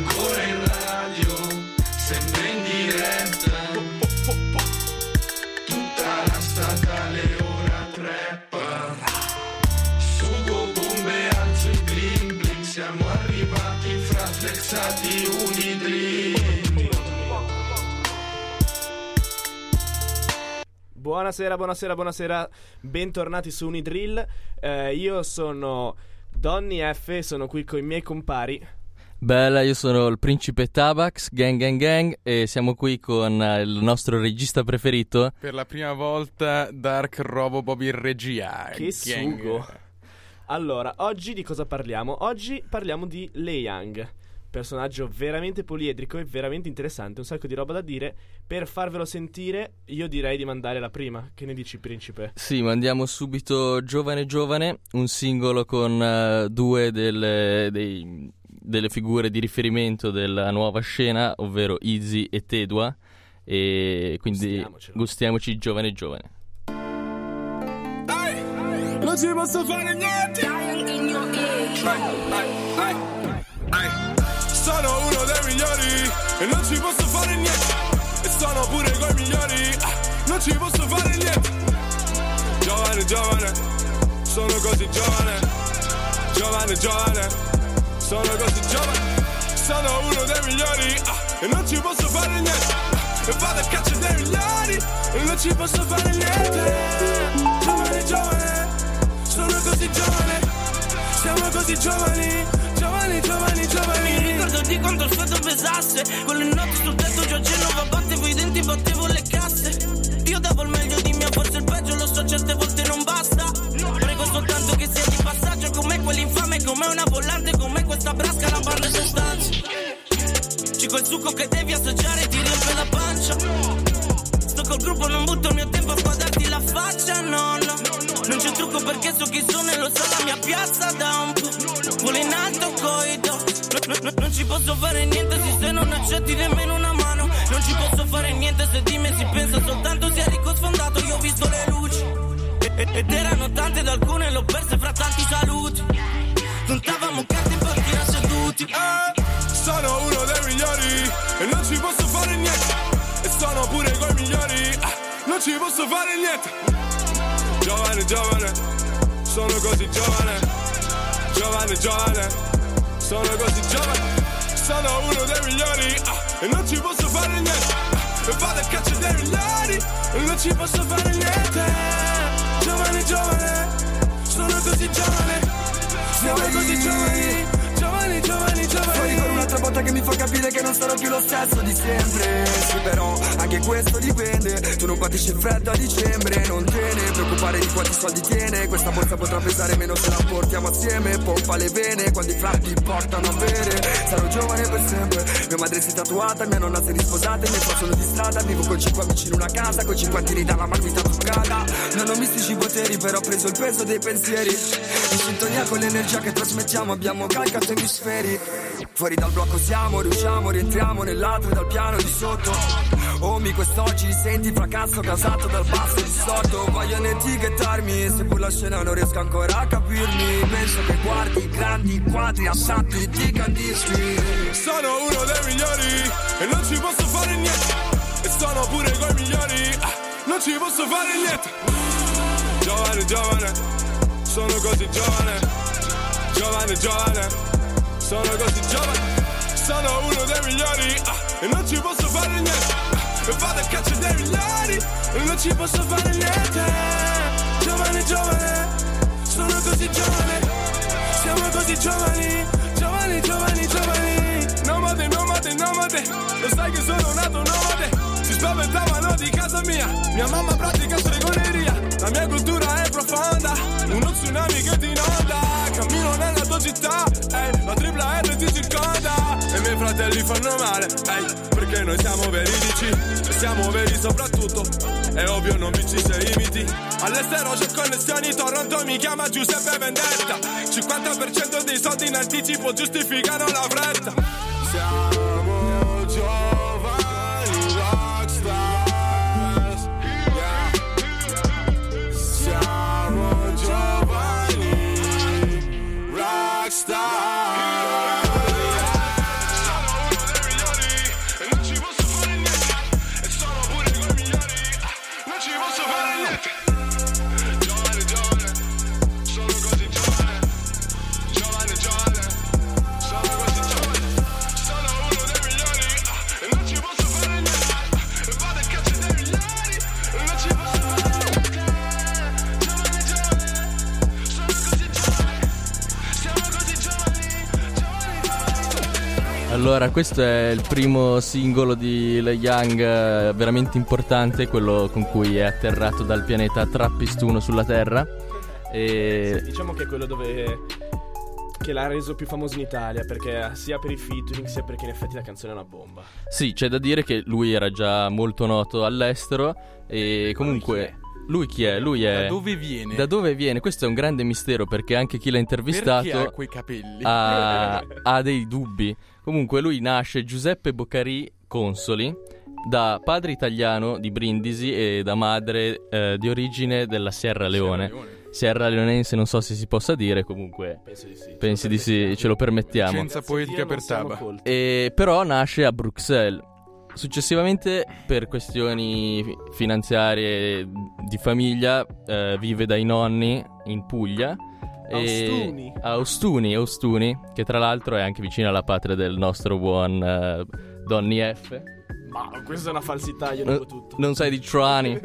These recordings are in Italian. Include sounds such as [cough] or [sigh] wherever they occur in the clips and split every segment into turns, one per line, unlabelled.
ancora in radio, sempre in diretta. Tutta la statale ora trappa. Sugo, bombe, alzo il bling bling. Siamo arrivati fra flexati unidream.
Buonasera, buonasera, buonasera, bentornati su Unidrill. Eh, io sono Donny F, sono qui con i miei compari.
Bella, io sono il principe Tabax, gang gang gang e siamo qui con eh, il nostro regista preferito.
Per la prima volta Dark Robo Bobby in regia.
Che
Gang.
sugo! Allora, oggi di cosa parliamo? Oggi parliamo di Lei Yang, personaggio veramente poliedrico e veramente interessante, un sacco di roba da dire. Per farvelo sentire, io direi di mandare la prima. Che ne dici, principe?
Sì, mandiamo subito Giovane Giovane, un singolo con eh, due delle, dei- delle figure di riferimento della nuova scena, ovvero Izzy e Tedua. E quindi gustiamoci Giovane Giovane.
Non ci posso fare niente.
Sono uno dei migliori e non ci posso fare niente. E sono pure coi migliori, ah, non ci posso fare niente. Giovane, giovane, sono così giovane. Giovane, giovane, sono così giovane. Sono uno dei migliori ah, e non ci posso fare niente. Ah, E vado a caccia dei migliori e non ci posso fare niente. Giovane, giovane, sono così giovane. Siamo così giovani, giovani, giovani, giovani.
Mi ricordo di quando il freddo pesasse Quelle notti sul tetto giù a Genova Battevo i denti, battevo le casse Io davo il meglio di succo che devi assaggiare Ti riempie la pancia. Sto col gruppo, non butto il mio tempo a guardarti la faccia, no, no. Non c'è trucco perché so chi sono e lo sa la mia piazza da un po' Volo in alto coido No, no, no, Non ci posso fare niente se se non accetti nemmeno una mano. Non ci posso fare niente se di me si pensa soltanto sia ricco sfondato. Io ho visto le luci Ed erano tante ed alcune l'ho perse fra tanti saluti. Contavamo carte in panchina seduti.
Eh, sono uno dei non ci posso fare niente. Giovane, giovane, sono così giovane. Giovane, giovane, sono così giovane. Sono uno dei migliori ah, e non ci posso fare niente. E vado a caccia dei migliori e non ci posso fare niente. Giovane, giovane, sono così giovane. Siamo così giovani, giovani, giovani, giovani.
Fuori con un'altra botta che mi fa capire che non sarò più lo stesso di sempre. Sì però anche questo dipende. Tu non patisci freddo a dicembre Non te ne preoccupare di quanti soldi tiene. Questa borsa potrà pesare meno se la portiamo assieme Pompa le vene quando i fratti portano a bere Sarò giovane per sempre. Mia madre si è tatuata, mia nonna si è risposata I miei qua sono di strada. Vivo con cinque amici in una casa Con cinquantini dalla marmita toccata Non ho mistici poteri però ho preso il peso dei pensieri. In sintonia con l'energia che trasmettiamo Abbiamo calcato emisferi Fuori dal blocco siamo, riusciamo, rientriamo nell'altro dal piano di sotto Omi quest'oggi senti fracasso causato dal basso di sotto Vogliono etichettarmi, seppur la scena non riesco ancora a capirmi Penso che guardi grandi quadri assatti di grandissimi
Sono uno dei migliori e non ci posso fare niente. E sono pure coi migliori, ah, non ci posso fare niente. Giovane, giovane, sono così giovane. Giovane, giovane, sono così giovane. Sono uno dei migliori ah, e non ci posso fare niente. Ah, e vado a caccia dei migliori e non ci posso fare niente. Giovane, giovane, sono così giovane. Siamo così giovani, giovani, giovani, giovani. Nomade, nomade, nomade. Lo sai che sono nato nomade. Si spaventavano di casa mia. Mia mamma pratica stregoneria. La mia cultura è profonda. Uno tsunami che ti inonda. Città. Ehi, la tripla R ti circonda. E i miei fratelli fanno male. Ehi, perché noi siamo veridici. E siamo veri soprattutto. È ovvio non vinci se imiti. All'estero c'è connessioni, Toronto mi chiama Giuseppe Vendetta. 50% dei soldi in anticipo giustificano la fretta. Siamo
questo è il primo singolo di Le Young eh, veramente importante, quello con cui è atterrato dal pianeta Trappist 1 sulla Terra. E
Diciamo che è quello dove che l'ha reso più famoso in Italia perché sia per i featuring sia perché in effetti la canzone è una bomba.
sì, c'è da dire che lui era già molto noto all'estero e comunque lui chi è? Lui è
Da dove viene?
Da dove viene? Questo è un grande mistero perché anche chi l'ha intervistato
Perché ha quei capelli?
ha, [laughs] ha dei dubbi. Comunque lui nasce Giuseppe Boccari Consoli da padre italiano di Brindisi e da madre eh, di origine della Sierra Leone. Sierra Leonense non so se si possa dire, comunque
Penso di sì.
pensi di sì, ce lo permettiamo.
Licenza poetica per Taba.
E però nasce a Bruxelles. Successivamente, per questioni fi- finanziarie di famiglia, eh, vive dai nonni in Puglia. E- a Ostuni, Ostuni, che tra l'altro è anche vicino alla patria del nostro buon eh, Donny F.
Ma questa è una falsità, io
No-
nego tutto.
non sai di Trani.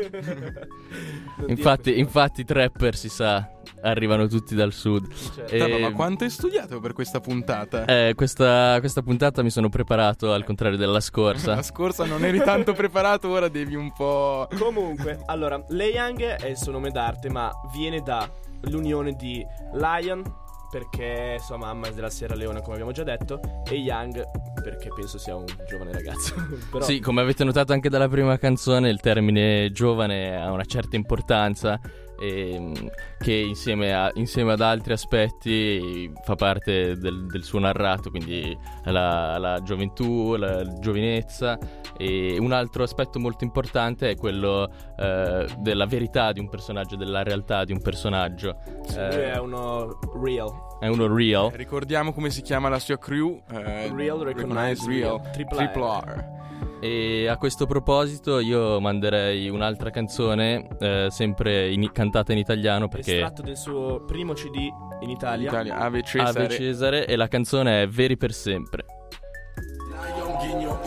Non [laughs]
infatti, infatti, i trapper si sa, arrivano tutti dal sud.
Certo.
E-
Taba, ma quanto hai studiato per questa puntata?
eh, questa, questa puntata mi sono preparato al contrario della scorsa.
La scorsa non eri tanto preparato, ora devi un po'.
Comunque, allora, Le Young è il suo nome d'arte, ma viene dall'unione di Lion, perché sua mamma è della Sierra Leone, come abbiamo già detto, e Young, perché penso sia un giovane ragazzo. [laughs] Però,
Sì, come avete notato anche dalla prima canzone, il termine giovane ha una certa importanza e, che insieme, a- insieme ad altri aspetti fa parte del, del suo narrato, quindi la, la gioventù, la giovinezza e un altro aspetto molto importante è quello eh, della verità di un personaggio, della realtà di un personaggio.
lui
Eh,
è uno real.
È uno real.
Ricordiamo come si chiama la sua crew. eh,
Real Recognize Real. Triple R.
Triple R.
E a questo proposito io manderei un'altra canzone, eh, sempre in- cantata in italiano perché
Estratto del suo primo CD in Italia.
Italia, Ave Cesare.
Ave Cesare e la canzone è Veri per sempre.
No,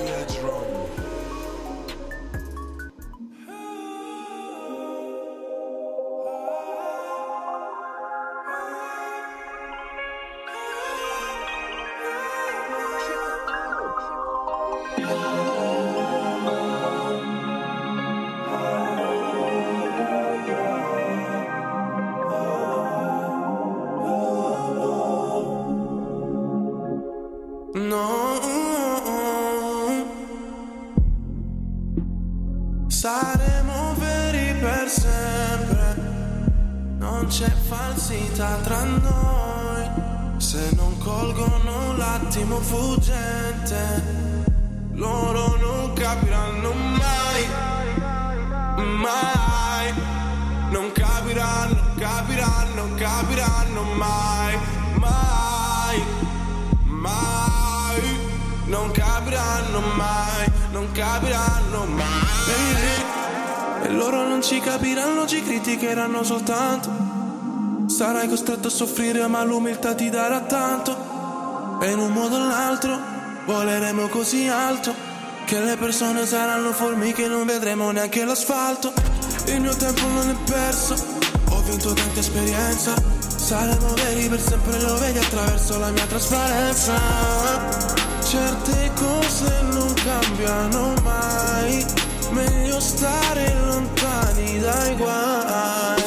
c'è falsità tra noi. Se non colgono l'attimo fuggente, loro non capiranno mai. Mai. Non capiranno, capiranno, capiranno mai. Mai mai, non capiranno mai, non capiranno mai. E loro non ci capiranno, ci criticheranno soltanto. Sarai costretto a soffrire, ma l'umiltà ti darà tanto. E in un modo o l'altro voleremo così alto che le persone saranno formiche e non vedremo neanche l'asfalto. Il mio tempo non è perso, ho vinto tanta esperienza. Saremo veri per sempre, lo vedi attraverso la mia trasparenza. Certe cose non cambiano mai, meglio stare lontani dai guai.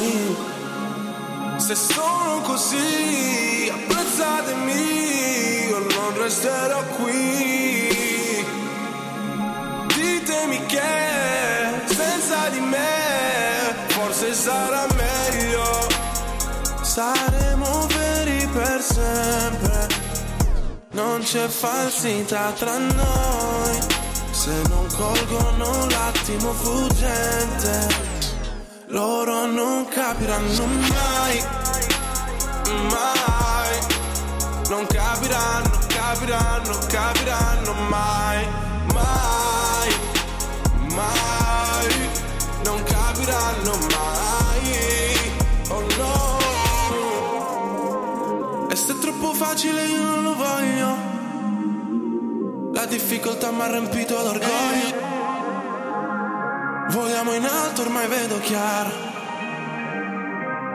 Se sono così, apprezzatemi, io non resterò qui. Ditemi che senza di me forse sarà meglio. Saremo veri per sempre. Non c'è falsità tra noi. Se non colgono l'attimo fuggente, loro non capiranno mai. Mai. Non capiranno, capiranno, capiranno mai. Mai. Mai. Non capiranno mai. Oh no. E se è troppo facile io non lo voglio. La difficoltà mi ha riempito d'orgoglio. Vogliamo in alto, ormai vedo chiaro.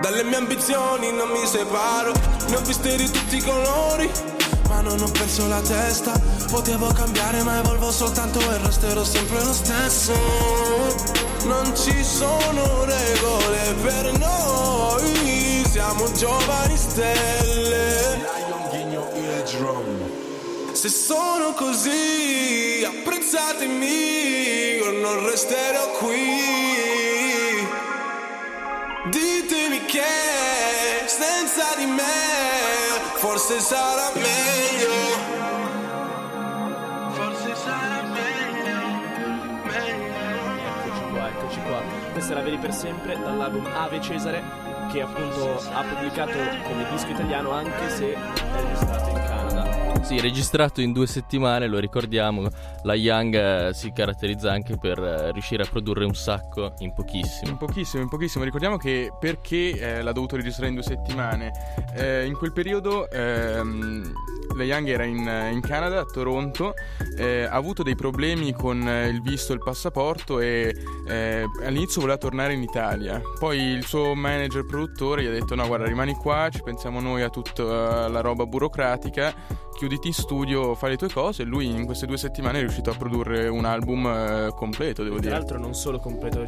Dalle mie ambizioni non mi separo. Ne ho visti di tutti i colori.
ma non ho perso la testa. Potevo cambiare, ma evolvo soltanto e resterò sempre lo stesso. Non ci sono regole per noi, siamo giovani stelle. Se sono così, apprezzatemi, o non resterò qui. Ditemi che senza di me forse sarà meglio. Forse sarà meglio, meglio.
Eccoci qua, eccoci qua. Questa è la Vedi per sempre dall'album Ave Cesare che appunto ha pubblicato come disco italiano anche se è registrato in Canada.
Sì, registrato in due settimane, lo ricordiamo, la Young eh, si caratterizza anche per eh, riuscire a produrre un sacco in pochissimo.
In pochissimo, in pochissimo. Ricordiamo che perché eh, l'ha dovuto registrare in due settimane? Eh, in quel periodo ehm, la Young era in, in Canada, a Toronto, eh, ha avuto dei problemi con eh, il visto e il passaporto e eh, all'inizio voleva tornare in Italia. Poi il suo manager produttore gli ha detto no guarda rimani qua, ci pensiamo noi a tutta la roba burocratica, chiuditi in studio, fai le tue cose e lui in queste due settimane è riuscito a produrre un album eh, completo, devo
Tra
dire.
l'altro non solo completo,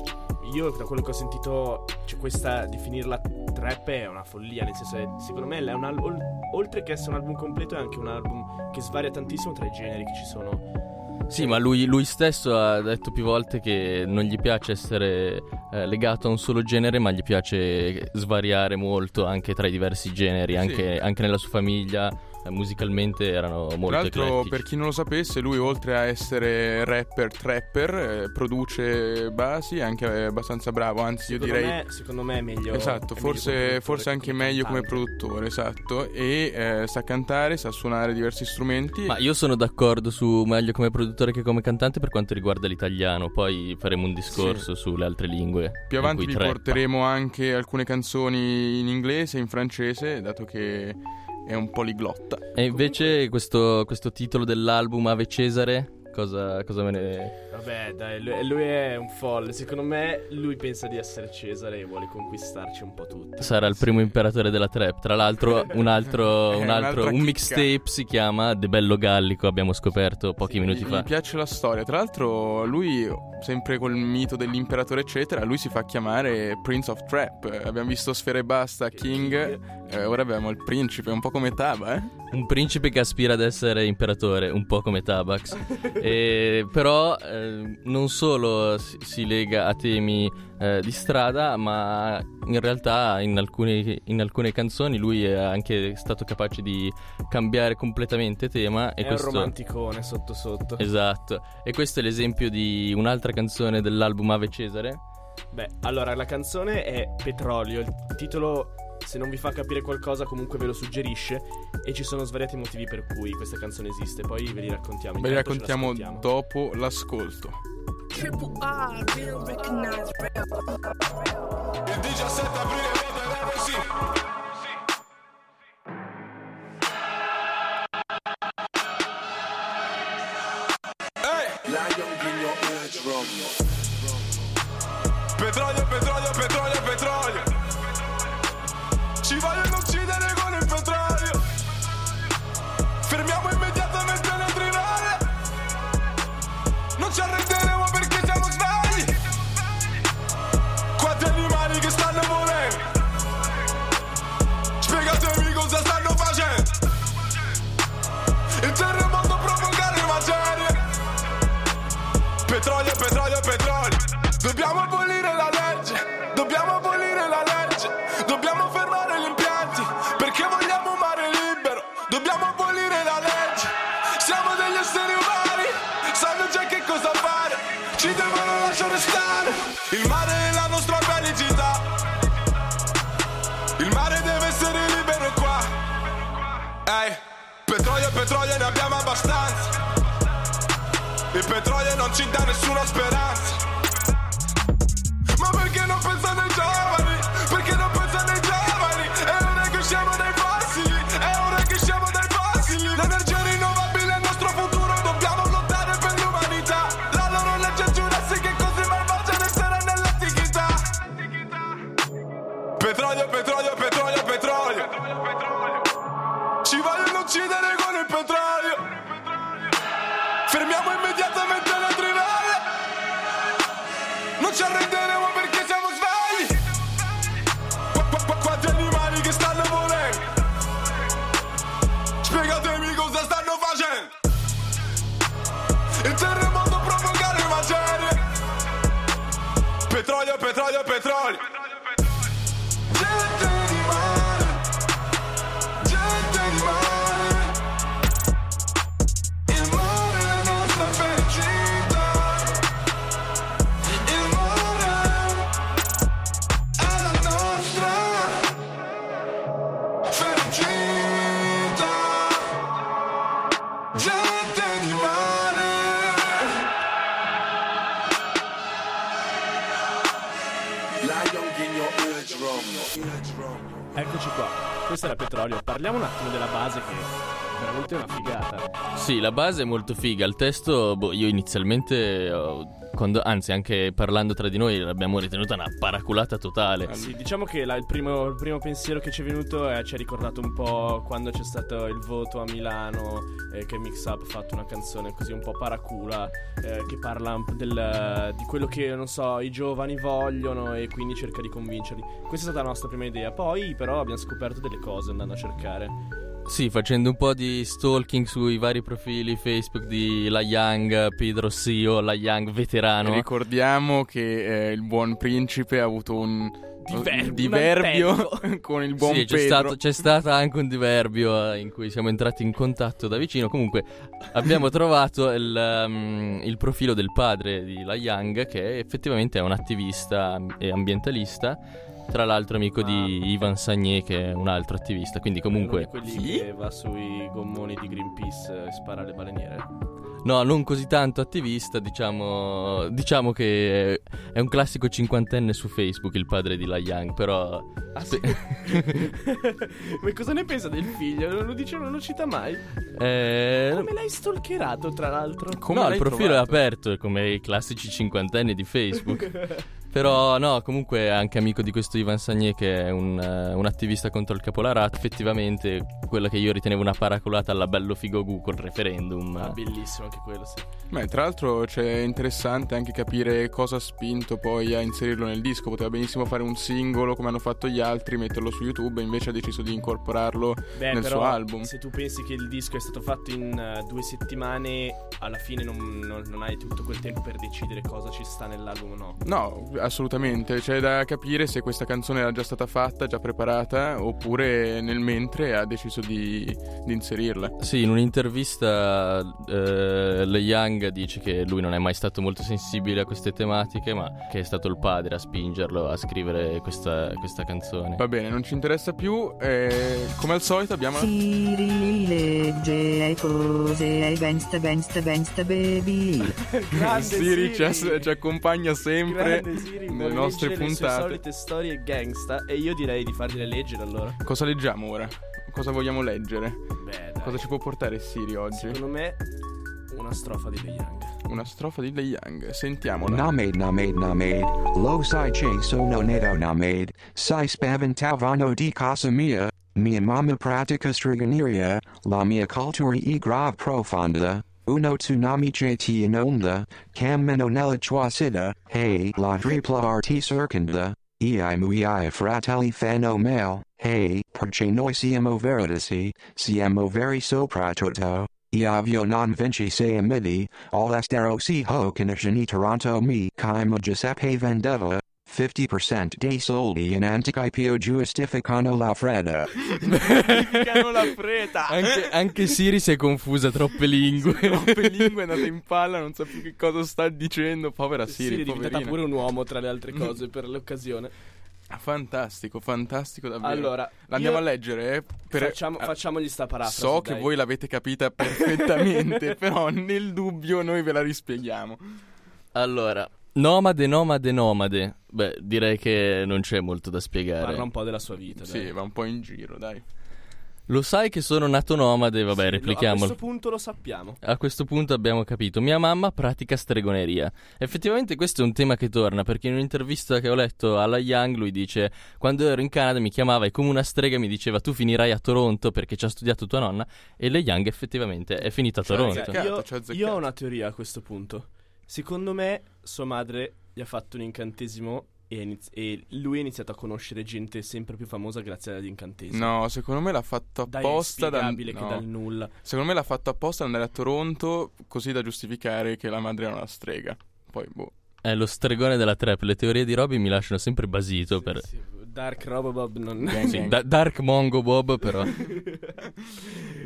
io da quello che ho sentito, cioè questa definirla trap è una follia, nel senso che secondo me è un al- ol- oltre che essere un album completo è anche un album che svaria tantissimo tra i generi che ci sono.
Sì, ma lui, lui stesso ha detto più volte che non gli piace essere eh, legato a un solo genere, ma gli piace svariare molto anche tra i diversi generi, anche, anche nella sua famiglia. Eh, musicalmente erano molto
Tra l'altro,
eclettici.
per chi non lo sapesse, lui oltre a essere rapper, trapper, eh, produce basi, è anche abbastanza bravo, anzi io
Secondo
direi...
me, secondo me è meglio.
Esatto,
è meglio
forse,
produttore
forse
che
anche meglio come produttore, esatto. E eh, sa cantare, sa suonare diversi strumenti.
Ma io sono d'accordo su meglio come produttore che come cantante per quanto riguarda l'italiano, poi faremo un discorso sulle altre lingue.
Più avanti vi
trappa.
porteremo anche alcune canzoni in inglese e in francese, dato che è un poliglotta.
E invece questo, questo titolo dell'album Ave Cesare, cosa, cosa me ne...
Vabbè, dai, lui, lui è un folle. Secondo me lui pensa di essere Cesare e vuole conquistarci un po' tutti.
Sarà il primo imperatore della trap. Tra l'altro, [laughs] un altro, un, altro un mixtape si chiama De Bello Gallico. Abbiamo scoperto pochi minuti
Gli
fa.
piace la storia. Tra l'altro, lui, sempre col mito dell'imperatore, eccetera, lui si fa chiamare Prince of Trap. Eh, Abbiamo visto Sfera e Basta, King. eh, ora abbiamo il principe, un po' come Taba, eh?
Un principe che aspira ad essere imperatore, un po' come Tabax. [laughs] E, però eh, non solo si, si lega a temi eh, di strada, ma in realtà in alcune, in alcune canzoni lui è anche stato capace di cambiare completamente tema. E
è
questo...
un romanticone sotto sotto.
Esatto, e questo è l'esempio di un'altra canzone dell'album Ave Cesare.
Beh, allora la canzone è Petrolio. Il titolo, se non vi fa capire qualcosa, comunque ve lo suggerisce. E ci sono svariati motivi per cui questa canzone esiste. Poi ve li raccontiamo.
Ve li raccontiamo dopo l'ascolto.
Triple R, real recognized real.
Il 17 aprile sì. Petrolio, petrolio, petrolio, devono lasciare stare Il mare è la nostra felicità. Il mare deve essere libero qua. Ehi Petrolio, petrolio ne abbiamo abbastanza. Il petrolio non ci dà nessuna speranza ci
figata.
Sì, la base è molto figa. Il testo, boh, io inizialmente, ho- quando- anzi, anche parlando tra di noi, l'abbiamo ritenuta una paraculata totale.
Sì, diciamo che la- il, primo, il primo pensiero che ci è venuto è, ci ha ricordato un po' quando c'è stato il voto a Milano eh, che Mix Up ha fatto una canzone così un po' paracula eh, che parla del- di quello che, non so, i giovani vogliono e quindi cerca di convincerli. Questa è stata la nostra prima idea, poi però abbiamo scoperto delle cose andando a cercare.
Sì, facendo un po' di stalking sui vari profili Facebook di La Young, Pedro Sio, La Young veterano.
Ricordiamo che eh, il buon principe ha avuto un
Diverbio,
un diverbio
un [laughs]
con il buon
Sì, c'è
Pedro.
stato, c'è stato anche un diverbio eh, in cui siamo entrati in contatto da vicino. Comunque abbiamo trovato il, um, il profilo del padre di La Young, che effettivamente è un attivista e ambientalista. Tra l'altro amico di Ivan Sagné, che è un altro attivista. Quindi comunque...
Quelli che va sui gommoni di Greenpeace e spara alle baleniere.
No, non così tanto attivista, diciamo, diciamo che è un classico cinquantenne su Facebook il padre di La Young, però...
Ah, sì? [laughs] Ma cosa ne pensa del figlio? Non lo dice, non lo cita mai.
Eh,
Come l'hai stalkerato, tra l'altro?
Come
no, il profilo
trovato?
è aperto, come i classici cinquantenni di Facebook. [laughs] Però no, comunque è anche amico di questo Ivan Sagné che è un, eh, un attivista contro il caporalato. Effettivamente quella che io ritenevo una paraculata alla bello figo Gu col referendum.
Ah, bellissimo anche quello, sì.
Beh, tra l'altro c'è interessante anche capire cosa ha spinto poi a inserirlo nel disco. Poteva benissimo fare un singolo come hanno fatto gli altri, metterlo su YouTube, e invece ha deciso di incorporarlo
Beh,
nel
però,
suo album.
se tu pensi che il disco è stato fatto in eh, due settimane, alla fine non, non- non hai tutto quel tempo per decidere cosa ci sta nell'album o no.
No, assolutamente. C'è da capire se questa canzone era già stata fatta, già preparata, oppure nel mentre ha deciso di, di inserirla.
Sì, in un'intervista eh, Le Young dice che lui non è mai stato molto sensibile a queste tematiche, ma che è stato il padre a spingerlo a scrivere questa, questa canzone.
Va bene, non ci interessa più. eh, come al solito abbiamo...
Siri legge cose gangsta gangsta gangsta baby. [laughs]
Grande
Siri ci,
Siri.
ass- ci accompagna sempre
Grande Siri,
nelle nostre
leggere Le sue
puntate.
solite storie gangsta e io direi di fargliele leggere allora.
Cosa leggiamo ora? Cosa vogliamo leggere?
Beh, dai.
Cosa ci può portare Siri oggi?
Secondo me una strofa di The Young.
Una strofa di The Young. Sentiamola.
Namade namade namade, lo si che sono nato namade, si spaventavano di casa mia, mia mamma pratica stregoneria, la mia cultura è grave profonda, uno tsunami che ti inonda, cammino nella tua città, hey la tripla arti circonda, e i miei fratelli fanno mal, hey, perché noi siamo veritici, siamo veri soprattutto. Iavio non vinci se amidi, all'estero si ho conoscini Toronto mi Kaima Giuseppe Vendetta, 50% dei soldi in anticipio giustificano la fredda. [laughs]
Cano la freta.
Anche, anche Siri si è confusa, troppe lingue.
Troppe lingue andate in palla, non sa più che cosa sta dicendo. Povera Siri,
Siri è diventata pure un uomo tra le altre cose per l'occasione.
Fantastico, fantastico davvero.
Allora,
L'andiamo
io-
a leggere? eh? Per-
Facciamo,
ah,
facciamogli sta parafrasi.
So che
dai.
voi l'avete capita [laughs] perfettamente, però nel dubbio noi ve la rispieghiamo.
Allora, nomade, nomade, nomade. Beh, direi che non c'è molto da spiegare.
Parla un po' della sua vita.
Sì,
dai.
va un po' in giro, dai.
Lo sai che sono nato nomade? Vabbè,
Sì, lo- A
replichiamolo.
questo punto lo sappiamo.
A questo punto abbiamo capito. Mia mamma pratica stregoneria. Effettivamente questo è un tema che torna perché in un'intervista che ho letto alla Young lui dice quando ero in Canada mi chiamava e come una strega mi diceva tu finirai a Toronto perché ci ha studiato tua nonna e la Young effettivamente è finita a
Cioè,
Toronto.
Io,
ci ha azzeccato.
io ho una teoria a questo punto. Secondo me, sua madre gli ha fatto un incantesimo e, iniz- e lui ha iniziato a conoscere gente sempre più famosa grazie all'incantesimo.
No, secondo me l'ha fatto apposta.
è
da-
inspiegabile che
no.
dal nulla.
Secondo me l'ha fatto apposta ad andare a Toronto così da giustificare che la madre era una strega. Poi, boh.
È lo stregone della trap. Le teorie di Robby mi lasciano sempre basito. per...
Sì, Dark Robobob non...
Gang, [laughs]
Sì,
gang.
da- Dark Mongo Bob, però.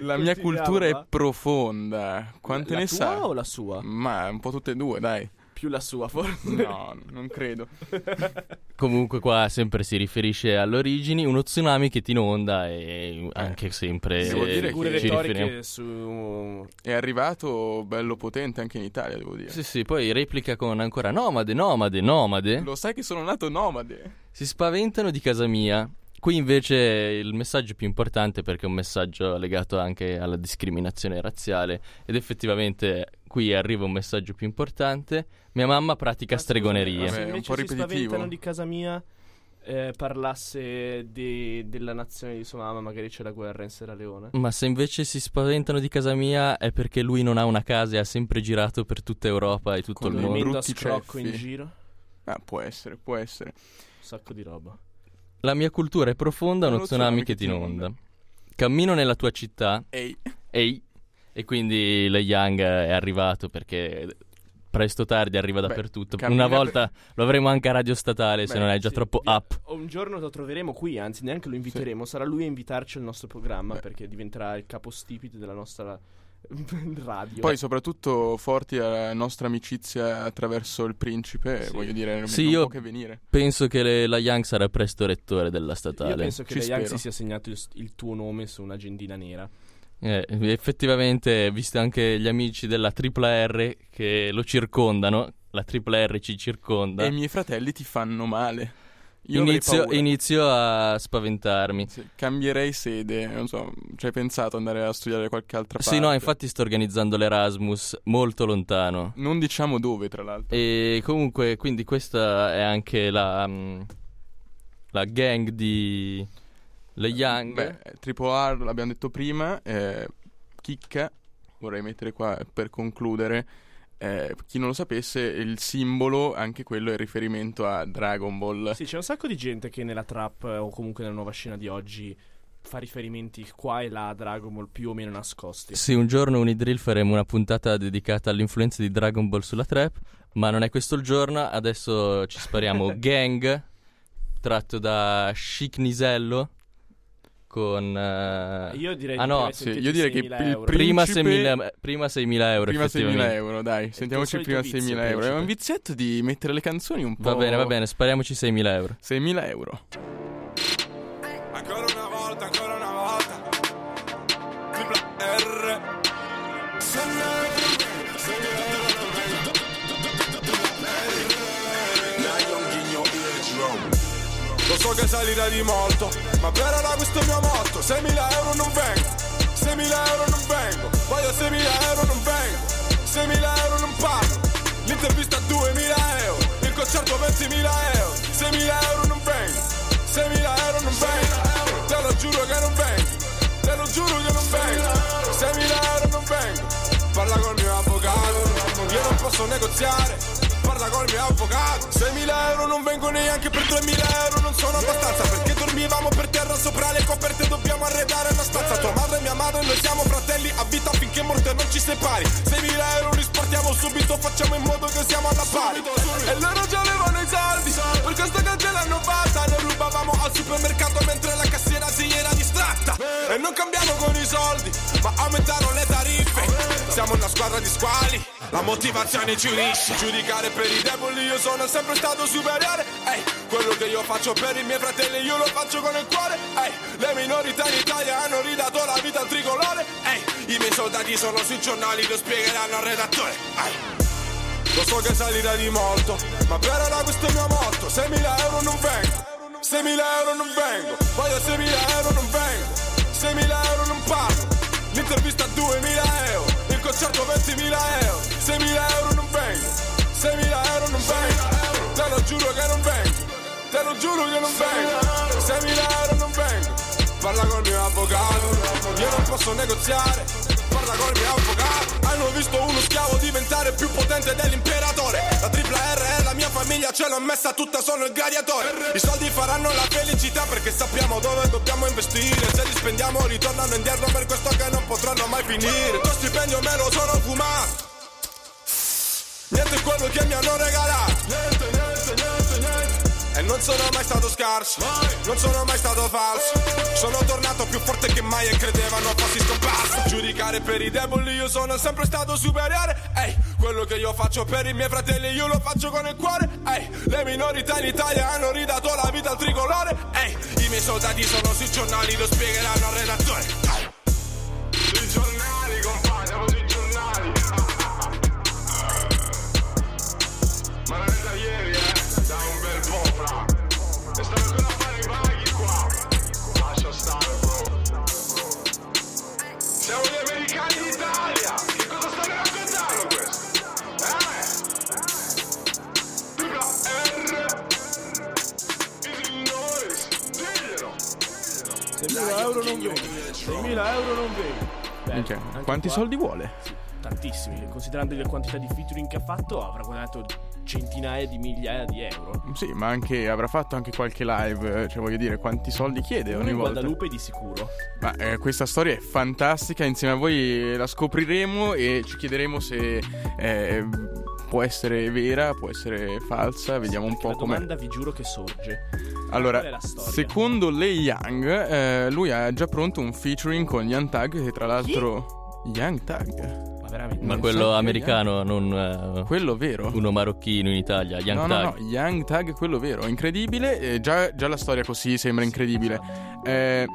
La mia cultura è profonda. Quante
la
ne
tua
sa?
o la sua?
Ma un po' tutte e due, dai.
Più la sua, forse.
No, non credo. [laughs]
Comunque, qua sempre si riferisce alle origini. Uno tsunami che ti inonda e anche sempre.
Devo dire che
ci riferiamo.
su...
È arrivato bello potente anche in Italia, devo dire.
Sì, sì, poi replica con ancora nomade, nomade, nomade.
Lo sai che sono nato nomade?
Si spaventano di casa mia. Qui invece il messaggio più importante perché è un messaggio legato anche alla discriminazione razziale ed effettivamente qui arriva un messaggio più importante. Mia mamma pratica stregonerie.
Se
Vabbè, è un
invece
po'
si
ripetitivo.
spaventano di casa mia eh, parlasse di- della nazione di sua mamma, magari c'è la guerra in Sierra Leone.
Ma se invece si spaventano di casa mia è perché lui non ha una casa e ha sempre girato per tutta Europa e tutto
Con
il mondo.
Brutti
scrocco in giro, un
Ah, può essere, può essere.
sacco di roba.
La mia cultura è profonda, uno
Uno
tsunami che ti inonda. Cammino nella tua città,
Ehi,
ehi, e quindi le Young è arrivato perché presto o tardi arriva
Beh,
dappertutto. Una volta lo avremo anche a Radio Statale se
Beh,
non è già
Sì,
troppo up.
Un giorno lo troveremo qui, anzi neanche lo inviteremo, sarà lui a invitarci al nostro programma perché diventerà il capostipite della nostra [laughs] radio.
poi soprattutto forti alla nostra amicizia attraverso il principe,
Sì.
voglio dire,
Sì,
non
io-
può che venire.
Penso che le- la Young sarà presto rettore della
Io
statale.
penso che
Ci
Young
spero.
si sia segnato il, il tuo nome su un'agendina nera.
Eh, effettivamente, visto anche gli amici della tripla R che lo circondano, la tripla R ci circonda.
E i miei fratelli ti fanno male.
Inizio, inizio a spaventarmi.
Sì, cambierei sede, non so, ci hai pensato andare a studiare qualche altra parte?
Sì, no, infatti sto organizzando l'Erasmus molto lontano.
Non diciamo dove, tra l'altro.
E comunque, quindi questa è anche la, mm, la gang di Le Young.
Beh, Triple R l'abbiamo detto prima, eh, chicca, vorrei mettere qua per concludere, eh, chi non lo sapesse, il simbolo, anche quello è riferimento a Dragon Ball.
Sì, c'è un sacco di gente che nella trap eh, o comunque nella nuova scena di oggi fa riferimenti qua e là a Dragon Ball più o meno nascosti.
Sì, un giorno Unidrill faremo una puntata dedicata all'influenza di Dragon Ball sulla trap, ma non è questo il giorno, adesso ci spariamo [laughs] Gang, tratto da Chic Nisello, con... eh,
Io direi
Ah no,
sì, io direi che
6.000
il
euro.
prima,
principe-
6.000, prima 6.000 euro,
Prima 6.000
effettivamente.
euro, dai, sentiamoci prima
vizio,
6.000 euro. È un vizietto di mettere le canzoni un po'...
Va bene, va bene, spariamoci 6.000 euro.
6.000 euro.
Che salirà di molto, ma per ora questo il mio motto 6.000 euro non vengo, 6.000 euro non vengo. Voglio 6.000 euro non vengo, 6.000 euro non parlo. L'intervista a 2.000 euro, il concerto 20.000 euro. 6.000 euro non vengo, 6.000 euro non vengo. Te lo giuro che non vengo, te lo giuro che non vengo. 6.000 euro non vengo, parla col mio avvocato. Io non posso negoziare Parla col mio avvocato. 6.000 euro non vengo neanche per 2.000 euro Non sono abbastanza perché dormivamo per terra sopra le coperte Dobbiamo arredare una stanza. Tua madre e mia madre noi siamo fratelli A vita finché morte non ci separi. 6.000 euro li sportiamo subito Facciamo in modo che siamo alla pari. E loro già avevano i soldi Per questo che ce l'hanno fatta Noi rubavamo al supermercato mentre la cassiera si era distratta. E non cambiamo con i soldi Ma aumentarono le tariffe. Siamo una squadra di squali La motivazione ci unisce. Giudicare per i deboli io sono sempre stato superiore. Ehi, quello che io faccio per i miei fratelli io lo faccio con il cuore. Ehi, le minorità in Italia hanno ridato la vita al tricolore. Ehi, i miei soldati sono sui giornali lo spiegheranno al redattore. Ehi. Lo so che salirà di molto, ma per ora questo mio motto 6.000 euro non vengo, 6.000 euro non vengo Voglio 6.000 euro non vengo, 6.000 euro non parlo L'intervista a 2.000 euro, il concerto 20.000 euro. 6.000 euro 6.000 euro non vengo. Te lo giuro che non vengo, te lo giuro che non vengo. 6.000 euro non vengo. Parla col mio avvocato, io non posso negoziare. Parla col mio avvocato. Hanno visto uno schiavo diventare più potente dell'imperatore. La tripla R è la mia famiglia ce l'ho messa tutta sono il gladiatore. I soldi faranno la felicità perché sappiamo dove dobbiamo investire. Se li spendiamo ritornano indietro per questo che non potranno mai finire. Lo stipendio me lo sono fumato Niente è quello che mi hanno regalato. Niente, niente, niente, niente. E non sono mai stato scarso. Non sono mai stato falso. Sono tornato più forte che mai e credevano fossi scomparso. Giudicare per i deboli io sono sempre stato superiore. Ehi, quello che io faccio per i miei fratelli io lo faccio con il cuore. Ehi, le minorità in Italia hanno ridato la vita al tricolore. Ehi, i miei soldati sono sui giornali lo spiegheranno al redattore. Ehi. Sui giornali, fra E stanno ancora a fare i vaghi qua Lascia stare, bro Siamo gli americani d'Italia Che cosa state raccontando questo? Eh? Tripla R Illinois Diglielo
6.000 euro non vedo. 6.000 euro non. Beh,
Minchia,
anche
quanti
qua-
soldi vuole?
Sì, tantissimi. Considerando le quantità di featuring che ha fatto, avrà guadagnato centinaia di migliaia di euro.
Sì, ma anche avrà fatto anche qualche live, eh, cioè voglio dire, quanti soldi chiede ogni volta.
Guadalupe di sicuro.
Ma eh, questa storia è fantastica, insieme a voi la scopriremo e ci chiederemo se eh, può essere vera, può essere falsa, vediamo un
Perché
po'
la
com'è.
domanda vi giuro che sorge.
Allora, secondo Lei Young, eh, lui ha già pronto un featuring con Young Tag, che tra l'altro... Young Tag?
Ma veramente.
Ma quello
so,
americano, non eh,
Quello vero?
uno marocchino in Italia, Young
no,
Tag.
no, no, Young Tag, quello vero, incredibile, eh, già, già la storia così sembra incredibile. Eh,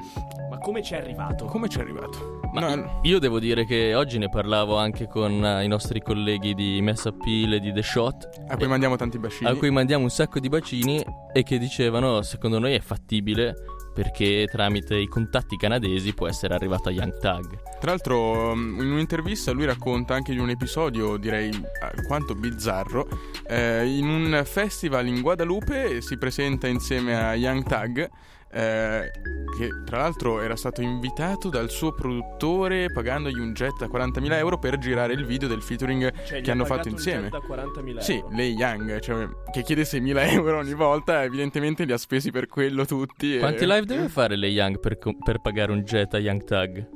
Ma come ci è arrivato?
come ci è arrivato?
Ma
No,
io devo dire che oggi ne parlavo anche con eh, i nostri colleghi di Mess Appeal e di The Shot,
a cui mandiamo tanti bacini.
a cui mandiamo un sacco di bacini e che dicevano secondo noi è fattibile perché tramite i contatti canadesi può essere arrivato a Young Tag.
Tra l'altro, um, in un'intervista lui racconta anche di un episodio, direi alquanto bizzarro. Eh, in un festival in Guadalupe si presenta insieme a Young Tag. Eh, che tra l'altro era stato invitato dal suo produttore pagandogli un jet a 40.000 euro per girare il video del featuring
Cioè,
che
ha
hanno fatto
un
insieme.
jet da 40.000
Sì, lei Young, cioè, che chiede 6.000 [laughs] euro ogni volta, evidentemente li ha spesi per quello tutti. e-
Quanti live deve fare le Young per, per pagare un jet a Young Tag?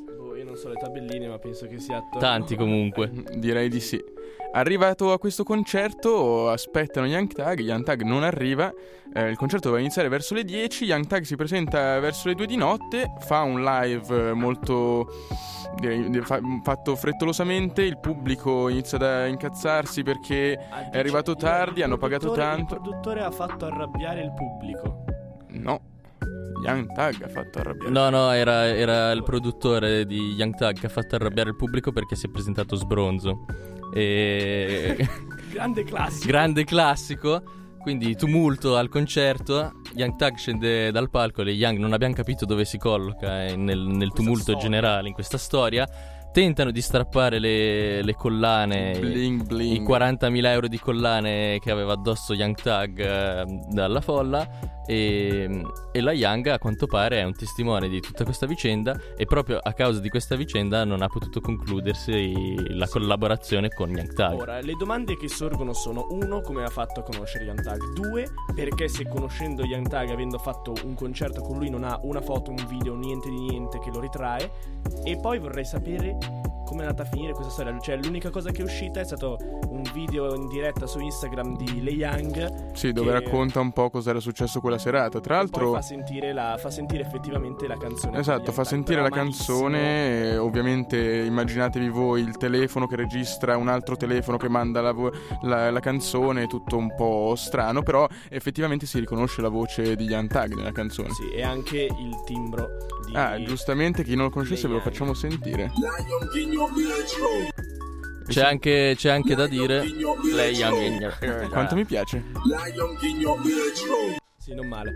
Non so le tabelline, ma penso che sia attorno
Tanti comunque. [laughs]
Direi di sì. Arrivato a questo concerto, aspettano Young Tag, Young Tag non arriva, eh, il concerto doveva iniziare verso le 10, Young Tag si presenta verso le 2 di notte, fa un live molto direi, fa- fatto frettolosamente, il pubblico inizia ad incazzarsi perché
Ah,
è arrivato tardi, hanno pagato tanto.
Il produttore ha fatto arrabbiare il pubblico.
No, Young Tag ha fatto arrabbiare.
No, no, era, era il produttore di Young Tag che ha fatto arrabbiare il pubblico perché si è presentato sbronzo. E... [laughs]
Grande classico.
Grande classico. Quindi tumulto al concerto. Young Tag scende dal palco. Le Young non abbiamo capito dove si colloca eh, nel, nel tumulto
storia.
generale in questa storia. Tentano di strappare le, le collane.
Bling bling.
I 40.000 euro di collane che aveva addosso Young Tag eh, dalla folla. E, e la Young, a quanto pare, è un testimone di tutta questa vicenda. E proprio a causa di questa vicenda non ha potuto concludersi la collaborazione con Young Tag.
Ora, le domande che sorgono sono: uno, come ha fatto a conoscere Young Tag? Due, perché se conoscendo Young Tag, avendo fatto un concerto con lui, non ha una foto, un video, niente di niente che lo ritrae? E poi vorrei sapere come è andata a finire questa storia. Cioè, l'unica cosa che è uscita è stato un video in diretta su Instagram di Le Young.
Sì, dove
che-
racconta un po' cosa era successo quella serata. Tra l'altro...
fa sentire, la, fa sentire effettivamente la canzone.
Esatto, fa sentire la
malissimo.
canzone. e ovviamente immaginatevi voi il telefono che registra un altro telefono che manda la, vo- la- la canzone, tutto un po' strano, però effettivamente si riconosce la voce di Young Tag nella canzone.
Sì, e anche il timbro di.
Ah, giustamente chi non lo conoscesse ve lo facciamo sentire.
C'è anche, c'è anche da dire. Lei Young.
Quanto mi piace?
Sì, non male.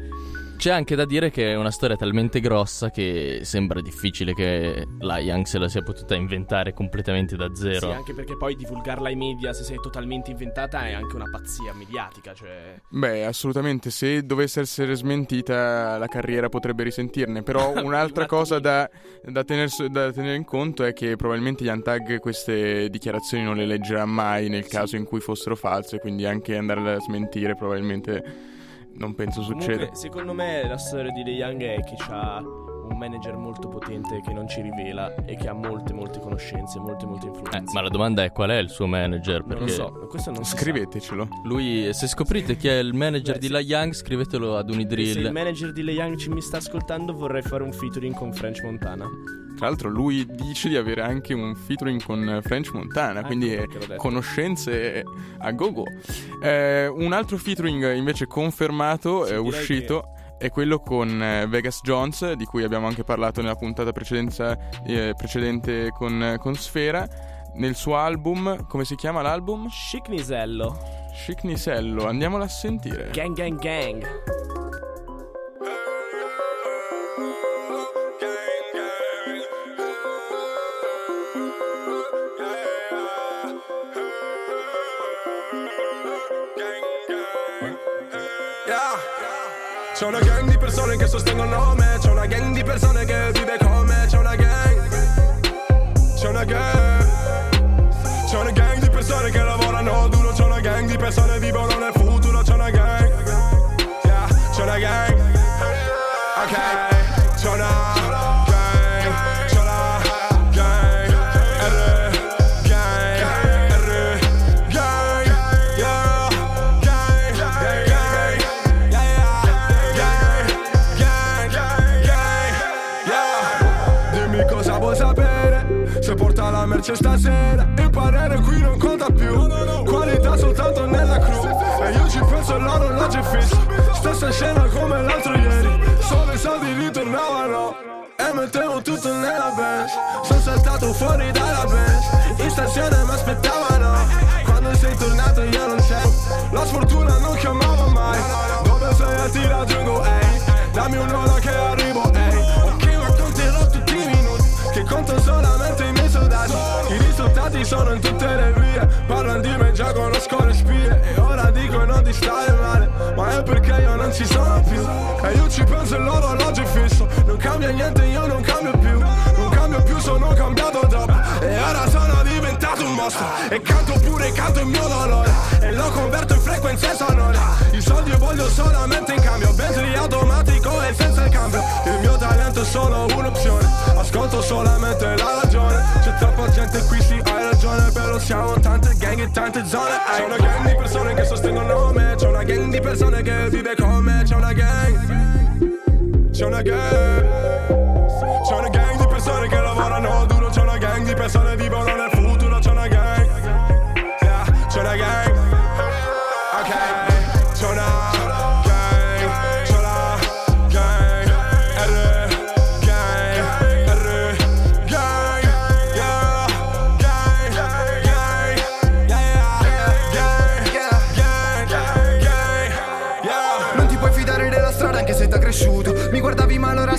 C'è anche da dire che è una storia talmente grossa che sembra difficile che la Young se la sia potuta inventare completamente da zero.
Sì, anche perché poi divulgarla ai media se sei totalmente inventata è anche una pazzia mediatica, cioè...
Beh, assolutamente, se dovesse essere smentita la carriera potrebbe risentirne, però [laughs] un'altra
Un
cosa da, da tener- da tenere in conto è che probabilmente Young Tag queste dichiarazioni non le leggerà mai nel caso in cui fossero false, quindi anche andare a smentire probabilmente non penso succeda.
Comunque, secondo me la storia di The Young è che ha un manager molto potente che non ci rivela e che ha molte molte conoscenze, molte molte
Eh,
influenze.
ma la domanda è qual è il suo manager?
non
Perché
lo so, questo non.
Scrivetecelo.
lui, se scoprite chi è il manager
Beh,
di. La Young, scrivetelo ad
E Se il
Unidrill.
manager di The Young ci mi sta ascoltando vorrei fare un featuring con French Montana.
Tra l'altro lui dice di avere anche un featuring con French Montana,
Ah,
quindi
ecco detto.
conoscenze a go-go. Eh, un altro featuring invece confermato,
Sì,
è uscito, è quello con eh, Vegas Jones, di cui abbiamo anche parlato nella puntata eh, precedente con, con Sfera. Nel suo album, come si chiama l'album?
Chic Nisello.
Chic Nisello, andiamolo a sentire.
Gang gang gang.
C'è una gang di persone che sostengono me C'è una gang di persone che vive con me C'è una gang. C'è una gang la merce stasera Il parere qui non conta più. Qualità soltanto nella crew E io ci penso e l'orologio è fisso Stessa scena come l'altro ieri. Solo i soldi ritornavano. E mettevo tutto nella bench. Sono saltato fuori dalla bench. In stazione mi aspettavano. Quando sei tornato io non c'ero. La sfortuna non chiamava mai. Dove sei ti raggiungo ehi Dammi un'ora che arrivo ehi. Ok racconterò tutti i minuti Che conto solamente i soldati I risultati sono in tutte le vie. Parlano di me già conosco le spie. E ora dicono di stare male Ma è perché io non ci sono più. E io ci penso e l'orologio è fisso. Non cambia niente io non cambio più. Non cambio più sono cambiato dopo. E ora sono diventato un mostro. E canto pure canto il mio dolore. E lo converto in frequenze sonore. I soldi io voglio solamente in cambio. Bentley automatico e senza il cambio. Il mio talento è solo un'opzione. Ascolto solamente la siamo tante gang e tante zone. C'è una gang di persone che sostengono me. C'è una gang di persone che vive con me. C'è una gang. C'è una gang. C'è una gang di persone che lavorano duro. C'è una gang di persone che vivono nel futuro. C'è una gang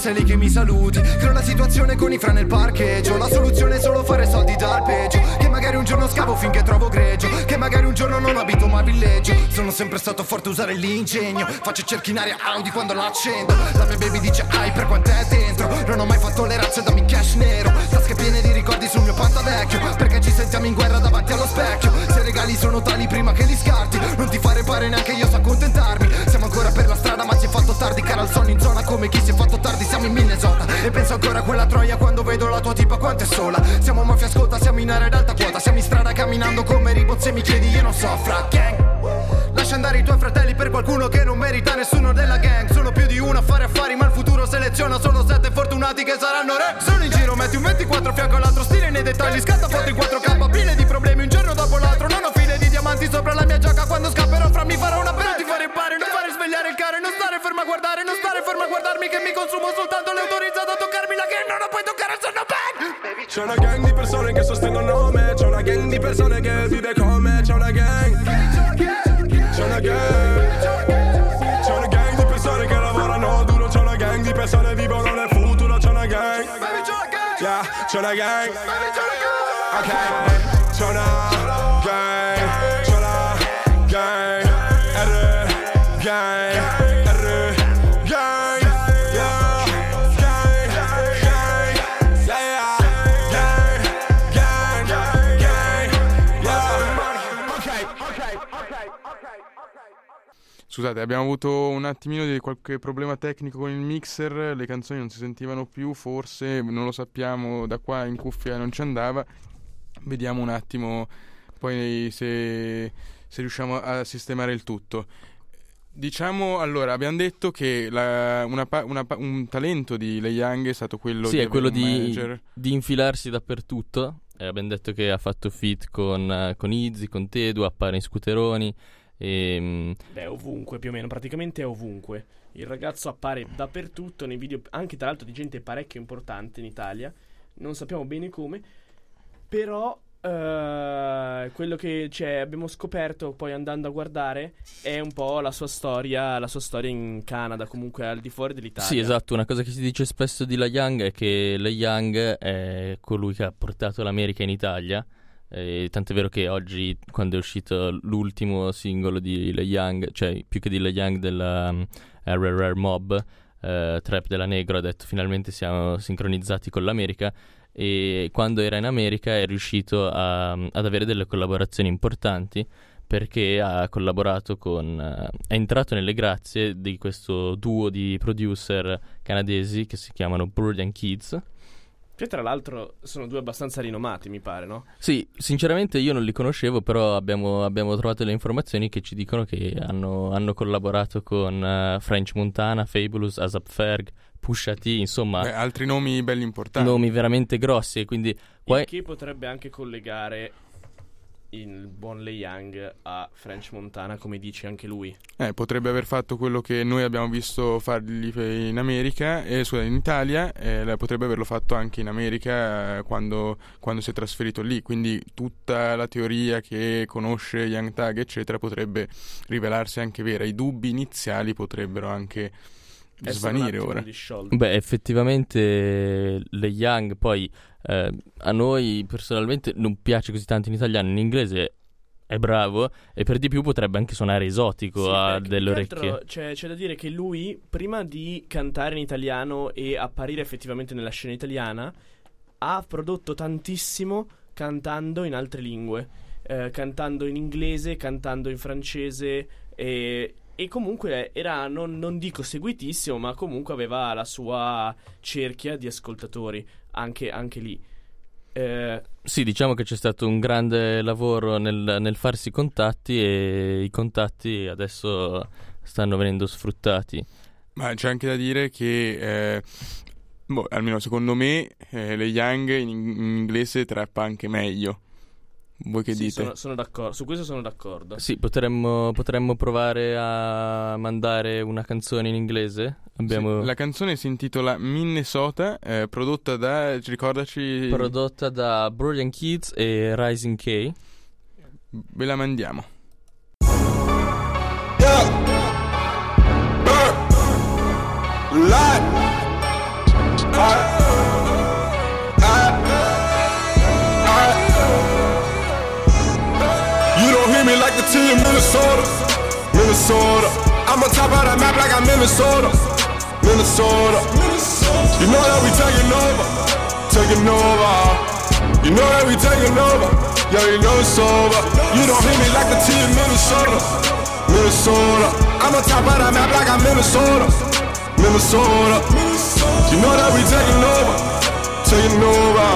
sei lì che mi saluti. Creo la situazione con i fra nel parcheggio. La soluzione è solo fare soldi dal peggio magari un giorno scavo finché trovo greggio Che magari un giorno non abito ma villaggio Sono sempre stato forte a usare l'ingegno Faccio cerchi in aria Audi quando la accendo. La mia baby dice ai per quanto è dentro? Non ho mai fatto le razze dammi cash nero. Tasche piene di ricordi sul mio panta vecchio Perché ci sentiamo in guerra davanti allo specchio. Se i regali sono tali prima che li scarti Non ti fare pare neanche io so accontentarmi. Siamo ancora per la strada ma si è fatto tardi Cara al sonno in zona come chi si è fatto tardi Siamo in Minnesota. E penso ancora a quella troia quando vedo la tua tipa quanto è sola. Siamo mafia ascolta, siamo in area ad alta quota Siamo in strada camminando come ribozze mi chiedi io non so fra gang. Lascia andare i tuoi fratelli per qualcuno che non merita nessuno della gang. Sono più di uno a fare affari ma il futuro seleziona solo sette fortunati che saranno re. Sono in giro, metti un 24 fianco all'altro stile nei dettagli. Scatta foto in 4K, piene di problemi un giorno dopo l'altro. Non ho file di diamanti sopra la mia giacca quando scapperò fra mi farò una bella. Ti fare impare, non fare svegliare il care Non stare ferma a guardare, non stare ferma a guardarmi Che mi consumo soltanto le autorizzato a toccarmi la che non la puoi toccare al sonno bang!
C'è una gang di persone che sostengono gang, die personen gang. Wie willkommen, man, schau gang. Schau gang. Schau gang, che gang di persone vivono nel futuro. Gang. Yeah, gang. Ok, c'è una gang.
Scusate, abbiamo avuto un attimino di qualche problema tecnico con il mixer, le canzoni non si sentivano più, forse non lo sappiamo, da qua in cuffia non ci andava. Vediamo un attimo poi se, se riusciamo a sistemare il tutto. Diciamo, allora, abbiamo detto che la- una una un talento di Lei Young è stato quello
Sì,
di
è quello di, di infilarsi dappertutto. Eh, abbiamo detto che ha fatto fit con, con Izzy, con Tedu, appare in scooteroni. E, mm,
Beh, ovunque, più o meno, praticamente è ovunque. Il ragazzo appare dappertutto, nei video, anche tra l'altro di gente parecchio importante in Italia. Non sappiamo bene come. Però eh, quello che cioè, abbiamo scoperto poi andando a guardare è un po' la sua storia, la sua storia in Canada, comunque al di fuori dell'Italia.
Sì, esatto. Una cosa che si dice spesso di La Young è che La Young è colui che ha portato l'America in Italia. E tant'è vero che oggi, quando è uscito l'ultimo singolo di La Young, cioè più che di La Young della um, RRR Mob, eh, Trap della Negro, ha detto finalmente siamo sincronizzati con l'America. E quando era in America è riuscito a- ad avere delle collaborazioni importanti perché ha collaborato con eh, è entrato nelle grazie di questo duo di producer canadesi che si chiamano Brilliant Kids.
Che tra l'altro sono due abbastanza rinomati, mi pare, no?
Sì, sinceramente io non li conoscevo, però abbiamo, abbiamo trovato le informazioni che ci dicono che hanno, hanno collaborato con eh, French Montana, Fabulous, Asap Ferg, Pusha T, insomma,
Beh, altri nomi belli importanti.
nomi veramente grossi. Quindi qua
Il che potrebbe anche collegare il buon Lei Young a French Montana, come dice anche lui.
Eh, potrebbe aver fatto quello che noi abbiamo visto fargli in America, eh, scusa, in Italia, eh, potrebbe averlo fatto anche in America eh, quando, quando si è trasferito lì. Quindi tutta la teoria che conosce Young Tag, eccetera, potrebbe rivelarsi anche vera. I dubbi iniziali potrebbero anche svanire ora.
Beh, effettivamente le Young poi eh, a noi personalmente non piace così tanto in italiano, in inglese è bravo e per di più potrebbe anche suonare esotico,
Sì, perché
delle orecchie.
C'è, c'è da dire che lui, prima di cantare in italiano e apparire effettivamente nella scena italiana, ha prodotto tantissimo cantando in altre lingue, eh, cantando in inglese, cantando in francese e, e comunque era, non, non dico seguitissimo, ma comunque aveva la sua cerchia di ascoltatori anche, anche lì. Eh,
Sì, diciamo che c'è stato un grande lavoro nel, nel farsi contatti e i contatti adesso stanno venendo sfruttati.
Ma c'è anche da dire che, eh, boh, almeno secondo me, eh, le Young in, in inglese trappa anche meglio. Voi che
sì,
dite?
sono, sono d'accordo, su questo sono d'accordo.
Sì, potremmo, potremmo provare a mandare una canzone in inglese. Abbiamo
Sì, la canzone si intitola Minnesota, eh, prodotta da, ricordaci,
prodotta da Brilliant Kids e Rising K.
ve la mandiamo.
Lot. Alright. Hear me like the T in Minnesota. Minnesota. I'm on top of that map like I'm Minnesota. Minnesota. You know that we taking over. Taking over. You know that we taking over. Yeah, you know it's over. You don't hear me like the team in Minnesota. Minnesota. I'm on top of that map like I'm Minnesota. Minnesota. You know that we taking over. Taking over.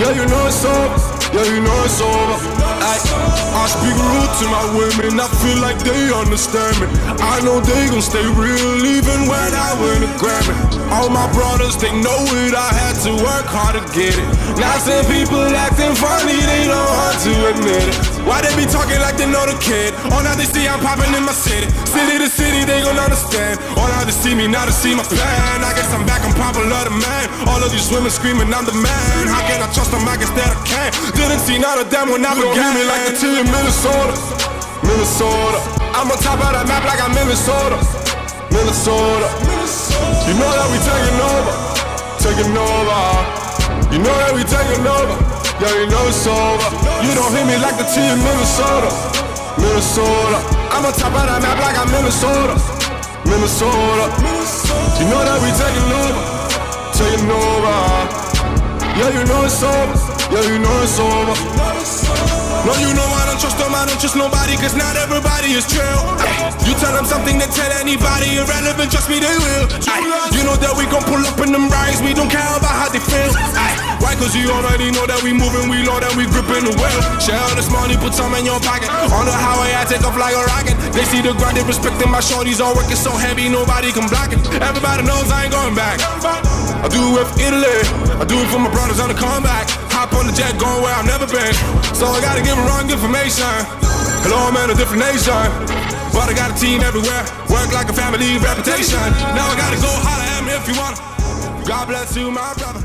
Yeah, you know it's over. Yeah, you know it's over. I, I speak rude to my women. I feel like they understand me. I know they gon' stay real even when I win a Grammy. All my brothers, they know it. I had to work hard to get it. Now some people acting funny, they don't want to admit it. Why they be talking like they know the kid? Oh, now they see I'm popping in my city. City to city, they gon' understand. Oh, now they see me, now they see my plan. I guess I'm back, I'm popular, the man. All of these women screaming, I'm the man. How can I trust them? I guess that I can't. Didn't see none of them when I began. Hear me like the T in Minnesota. Minnesota. I'm on top of that map like I'm Minnesota. Minnesota. You know that we taking over. Taking over. You know that we taking over. Yeah, you know it's over. You don't hit me like the T in Minnesota. Minnesota. I'm on top of that map like I'm Minnesota. Minnesota. You know that we taking over. Taking over. Yeah, you know it's over. Yeah, you know it's over. No, you know I don't trust them, I don't trust nobody, cause not everybody is true. You tell them something, they tell anybody irrelevant, trust me, they will. You know that we gon' pull up in them rides, we don't care about how they feel. Why? Cause you already know that we moving, we know that we gripping the wheel. Share all this money, put some in your pocket. On the highway, I take off like a rocket. They see the grind, they respecting my shorties, all working so heavy, nobody can block it. Everybody knows I ain't going back. I do it for Italy, I do it for my brothers on the comeback. Hop on the jet, going where I've never been. So I gotta give them wrong information. Hello, I'm in a different nation. But I got a team everywhere, work like a family reputation. Now I gotta go holler at me if you wanna. God bless you, my brother.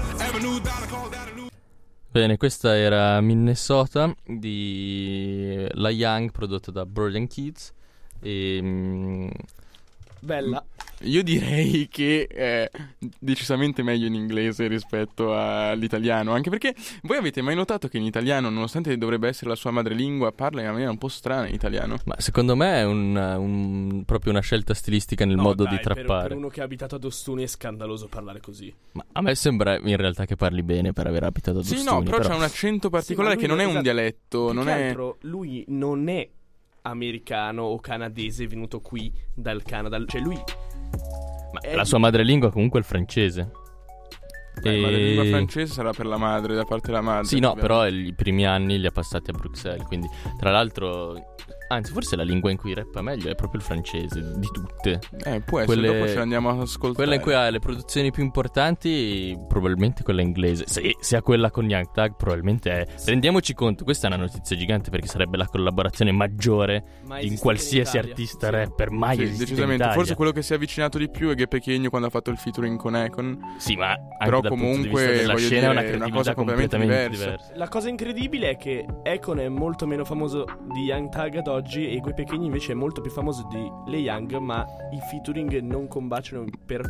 Bene, questa era Minnesota di La Young prodotta da Brilliant Kids. E, mm,
Bella.
Io direi che è decisamente meglio in inglese rispetto all'italiano, anche perché voi avete mai notato che in italiano, nonostante dovrebbe essere la sua madrelingua, parla in maniera un po' strana in italiano?
ma secondo me è un, un- proprio una scelta stilistica nel
No,
modo
dai,
di
per-
trappare.
Per, uno che ha abitato ad Ostuni è scandaloso parlare così.
Ma a me sembra in realtà che parli bene per aver abitato ad
Sì,
Ostuni,
no, però, c'è un accento particolare
Sì,
che non è un
esatto.
dialetto,
Più
non
che
è...
altro, lui non è americano o canadese venuto qui dal Canada. Cioè, lui.
Ma
è-
la sua madrelingua comunque è il francese.
Beh, ma la
E-
lingua francese sarà per la madre, da parte della madre.
Sì, no,
ovviamente.
però i primi anni li ha passati a Bruxelles, quindi tra l'altro... Anzi, forse la lingua in cui rappa meglio è proprio il francese, di tutte.
Eh, può essere,
Quelle-
dopo ce l'andiamo ad ascoltare.
Quella in cui ha le produzioni più importanti, probabilmente quella inglese. Se, se ha quella con Young Tag, probabilmente è. Rendiamoci conto, questa è una notizia gigante perché sarebbe la collaborazione maggiore
Mai
di
esistita
qualsiasi
in
artista
Sì.
rapper mai
Sì,
esistito in
decisamente. Forse quello che si è avvicinato di più è Ghe Pechegno quando ha fatto il featuring con Econ.
Sì, ma anche
Però comunque, voglio
scena è una
dire, è una cosa completamente
completamente
diversa.
diversa.
La cosa incredibile è che Econ è molto meno famoso di Young Tag ad oggi e Gue Pechegni invece è molto più famoso di Le Young, ma i featuring non combaciano per...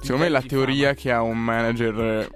Secondo me la teoria
fama.
che ha un manager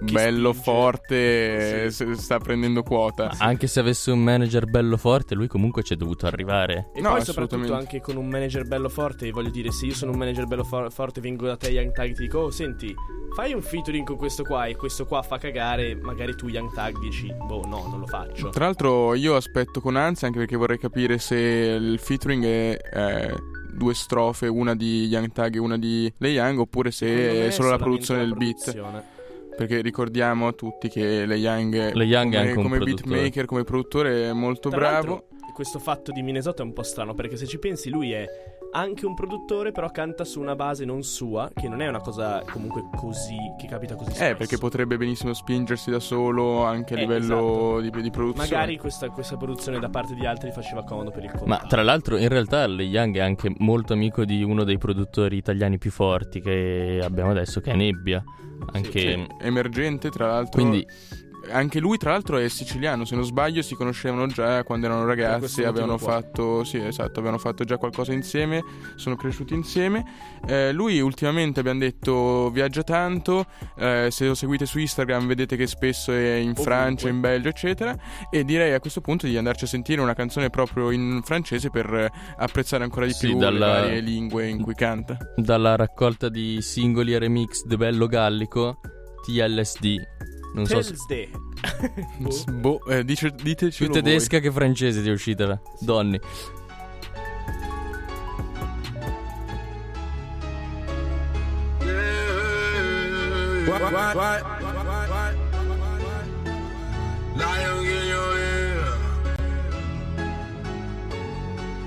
bello,
spinge.
forte, eh, se- sta prendendo quota.
Ma Anche se avesse un manager bello forte, lui comunque ci è dovuto arrivare.
E
No,
poi soprattutto
assolutamente.
anche con un manager bello forte, voglio dire, se io sono un manager bello for- forte, vengo da te Young Tag e ti dico, oh senti, fai un featuring con questo qua e questo qua fa cagare, magari tu Young Tag dici, boh no, non lo faccio.
Tra l'altro io aspetto con ansia anche perché vorrei capire se il featuring è eh, due strofe, una di Young Tag e una di Le Young oppure se è solo la produzione
la
del beat.
produzione.
Perché ricordiamo a tutti che Le Young,
Le Young è
come,
anche un
come
produttore.
beatmaker, come produttore è molto
Tra
bravo.
questo fatto di Minnesota è un po' strano perché se ci pensi lui è anche un produttore però canta su una base non sua che non è una cosa comunque così che capita così spesso.
Eh, perché potrebbe benissimo spingersi da solo anche a
Eh,
livello di, di produzione.
magari questa, questa produzione da parte di altri faceva comodo per il
Ma
compagno.
tra l'altro, in realtà, Le Young è anche molto amico di uno dei produttori italiani più forti che abbiamo adesso, che è Nebbia. Anche.
Sì, emergente, tra l'altro.
Quindi,
Anche lui, tra l'altro, è siciliano. Se non sbaglio, si conoscevano già quando erano ragazzi. Avevano fatto, sì, esatto, avevano fatto già qualcosa insieme. Sono cresciuti insieme. Eh, lui, ultimamente, abbiamo detto, viaggia tanto. eh, se lo seguite su Instagram, vedete che spesso è in Francia, in Belgio, eccetera. E direi a questo punto di andarci a sentire una canzone proprio in francese per apprezzare ancora di
Sì,
più
dalla-
le varie lingue in cui canta.
dalla raccolta di singoli e remix de Bello Gallico, TLSD. Non so se.
Boh, eh, dice, ditecelo
Più
voi.
tedesca che francese ti è uscita. Donny.
What, what, what? Lion in your ear.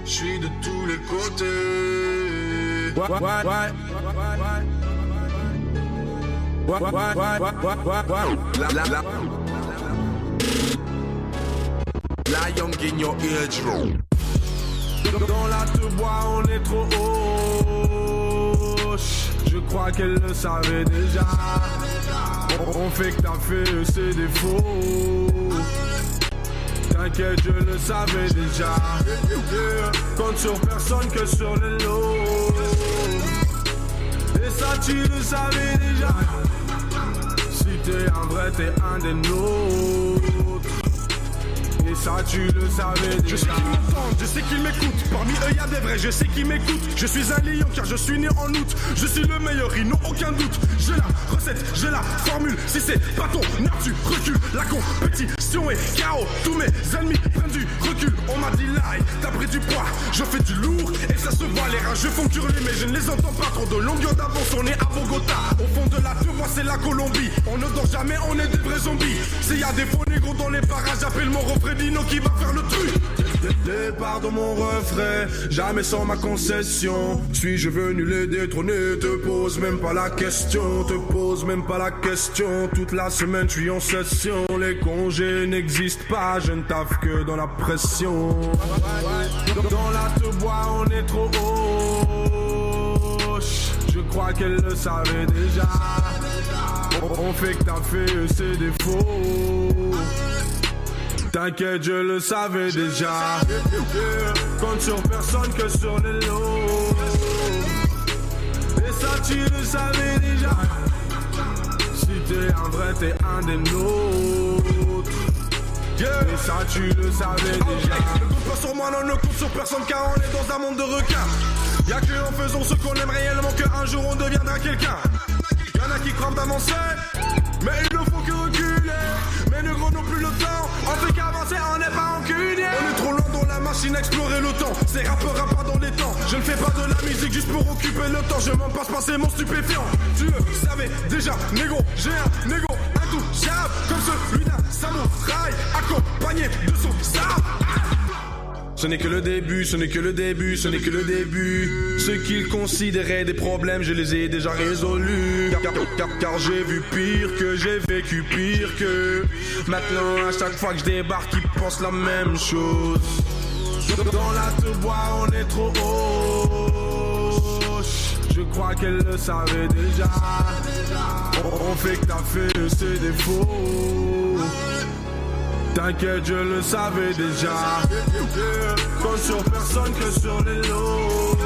Je suis de tous les côtés. What, what, what? In your. Dans la te on est trop haut. Je crois qu'elle le savait déjà. On fait que t'as fait ses défauts. T'inquiète, je le savais déjà. Compte sur personne que sur le lot. Et ça, tu le savais déjà. Un vrai, t'es un des nôtres. Ça, tu le savais déjà.
Je sais qu'ils m'entendent, je sais qu'ils m'écoutent. Parmi eux, y a des vrais, je sais qu'ils m'écoutent. Je suis un lion car je suis né en août. Je suis le meilleur, ils n'ont aucun doute. J'ai la recette, j'ai la formule. Si c'est pas ton nerf, tu recules. La compétition est KO. Tous mes ennemis prennent du recul. On m'a dit lie, t'as pris du poids. Je fais du lourd et ça se voit. Les rageux font hurler, mais je ne les entends pas trop. De longueur d'avance, on est à Bogota. Au fond de la moi, c'est la Colombie. On ne dort jamais, on est des vrais zombies. S'il y a des faux négros dans les parages, j'appelle mon refrain qui va faire le truc.
Départ dans mon refrain, jamais sans ma concession. Suis-je venu les détrôner? Te pose même pas la question, te pose même pas la question. Toute la semaine, je suis en session. Les congés n'existent pas, je ne taffe que dans la pression. Dans la te bois, on est trop haut. Je crois qu'elle le savait déjà. On fait que t'as fait ses défauts. T'inquiète, je le savais déjà. Compte sur personne que sur les lots. Et ça, tu le savais déjà. Si t'es un vrai, t'es un des nôtres. Et ça, tu le savais déjà.
Ne compte pas sur moi, non, ne compte sur personne car on est dans un monde de requins. Y'a que en faisant ce qu'on aime réellement qu'un jour on deviendra quelqu'un. Y'en a qui croient d'avancer, mais il ne faut que reculer. Plus le temps, on fait qu'avancer, on n'est pas enculé. On est trop loin dans la machine à explorer le temps. C'est rappeur pas dans les temps. Je ne fais pas de la musique juste pour occuper le temps. Je m'en passe pas, c'est mon stupéfiant. Tu le savais déjà, négo, j'ai un négo intouchable. Comme celui d'un samouraï, accompagné de son sabre.
Ce n'est que le début, ce n'est que le début, ce n'est que le début. Ce qu'ils considéraient des problèmes, je les ai déjà résolus. Car, j'ai vu pire que j'ai vécu pire que. Maintenant, à chaque fois que je débarque, ils pensent la même chose. Dans la te bois, on est trop haut. Je crois qu'elle le savait déjà. On fait que t'as fait ses défauts. T'inquiète, je le savais déjà. Compte sur personne que sur les lots.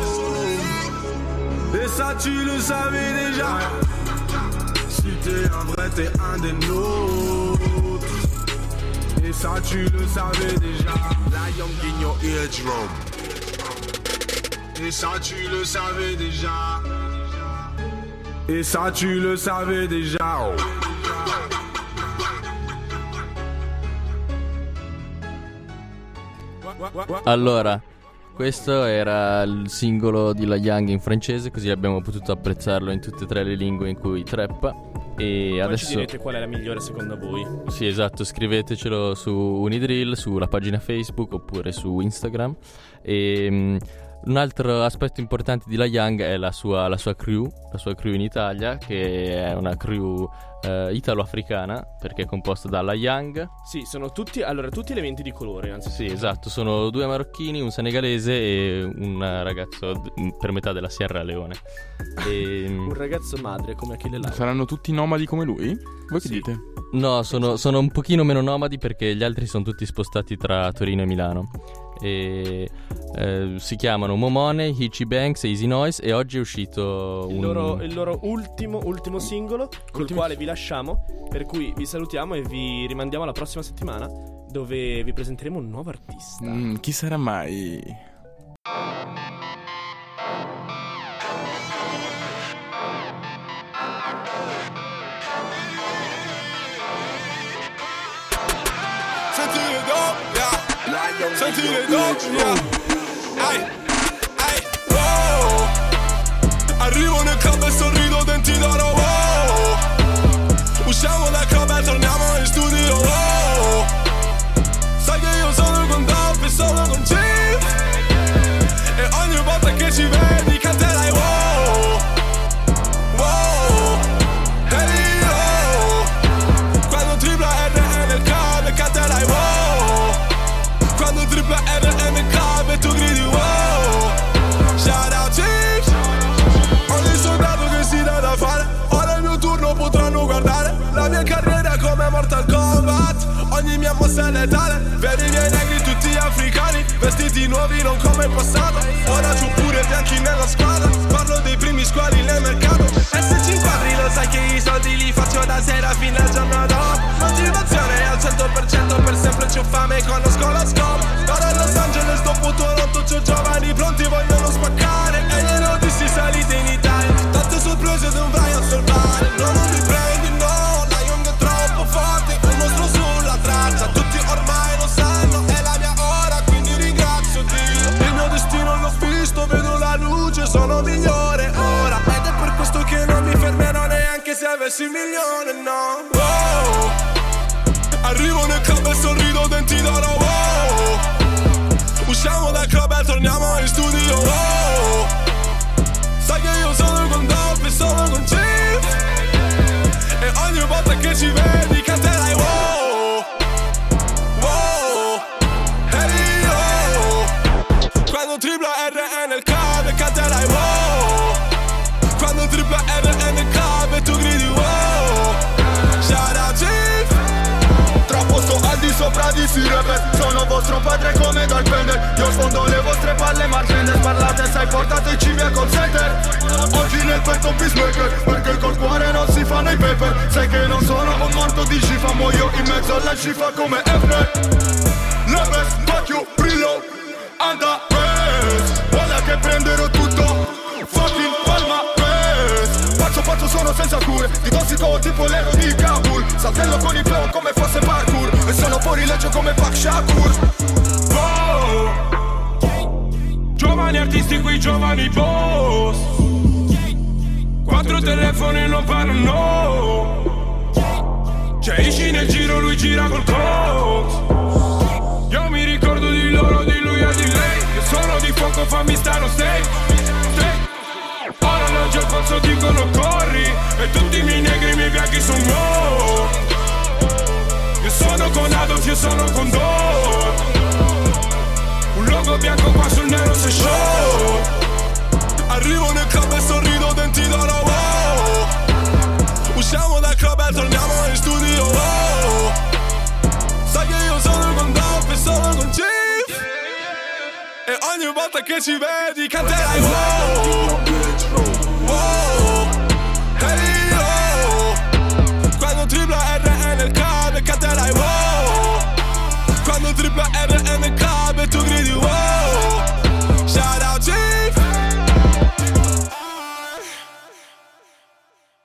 Et ça, tu le savais déjà. Si t'es un vrai, t'es un des nôtres. Et ça, tu le savais déjà.
Lion in your eardrum.
Et ça, tu le savais déjà. Et ça, tu le savais déjà.
Allora, questo era il singolo di La Young in francese, così abbiamo potuto apprezzarlo in tutte e tre le lingue in cui trappa. E
Poi ci
adesso.
direte qual è la migliore secondo voi.
Sì, esatto, scrivetecelo su Unidrill, sulla pagina Facebook oppure su Instagram. E mm, un altro aspetto importante di La Young è la sua, la sua crew, la sua crew in Italia, che è una crew eh, italo-africana, perché è composta da La Young.
Sì, sono tutti, allora, tutti elementi di colore, innanzitutto.
Sì, esatto, sono due marocchini, un senegalese e un ragazzo d- per metà della Sierra Leone. [laughs] E,
Un ragazzo madre come Achille Lauro.
Saranno tutti nomadi come lui? Voi che
Sì.
dite?
No, sono, sono un pochino meno nomadi perché gli altri sono tutti spostati tra Torino e Milano. E eh, si chiamano Momone, Hitchy Banks e Easy Noise e oggi è uscito
Il
un...
loro, il loro ultimo, ultimo singolo, col
Ultimo-
quale vi lasciamo. Per cui vi salutiamo e vi rimandiamo alla prossima settimana, dove vi presenteremo un nuovo artista.
Mm, chi sarà mai?
Arrivo nel club e sorrido denti d'oro wow Usciamo dal club nuovi non come in passato. Ora c'ho pure bianchi nella squadra. Parlo dei primi squali nel mercato. E se ci inquadri lo
sai che i soldi li faccio da sera fino al giorno dopo. Motivazione al 100% per sempre c'ho fame conosco lo scopo volta che
si rapper Sono vostro padre come dal pender. Io sfondo le vostre palle marcende Sparlate sai portateci via col center Oggi nel petto un peacemaker Perché col cuore non si fanno i paper. Sai che non sono un morto di scifa Muoio in mezzo alla scifa come Efner Leves, faccio, cure Di tossico tipo l'ero di Kabul. Saltello con i flow come fosse parkour E sono fuori legge come Pak Shakur.
Wow! Giovani artisti qui, giovani boss. Quattro telefoni non parlano. C'è Ishi nel giro, lui gira col coach Io mi ricordo di loro, di lui e di lei. Io sono di fuoco, fammi stare on Stage. Pozzo, dicono corri E tutti i miei negri, i bianchi sono wow Io sono con Adolf, io sono con Don un logo bianco qua sul nero se show. Arrivo nel club e sorrido denti d'oro wow. Usciamo dal club e torniamo in studio wow. Sai che io sono con Dove e sono con Chief. E ogni volta che ci vedi canterai wow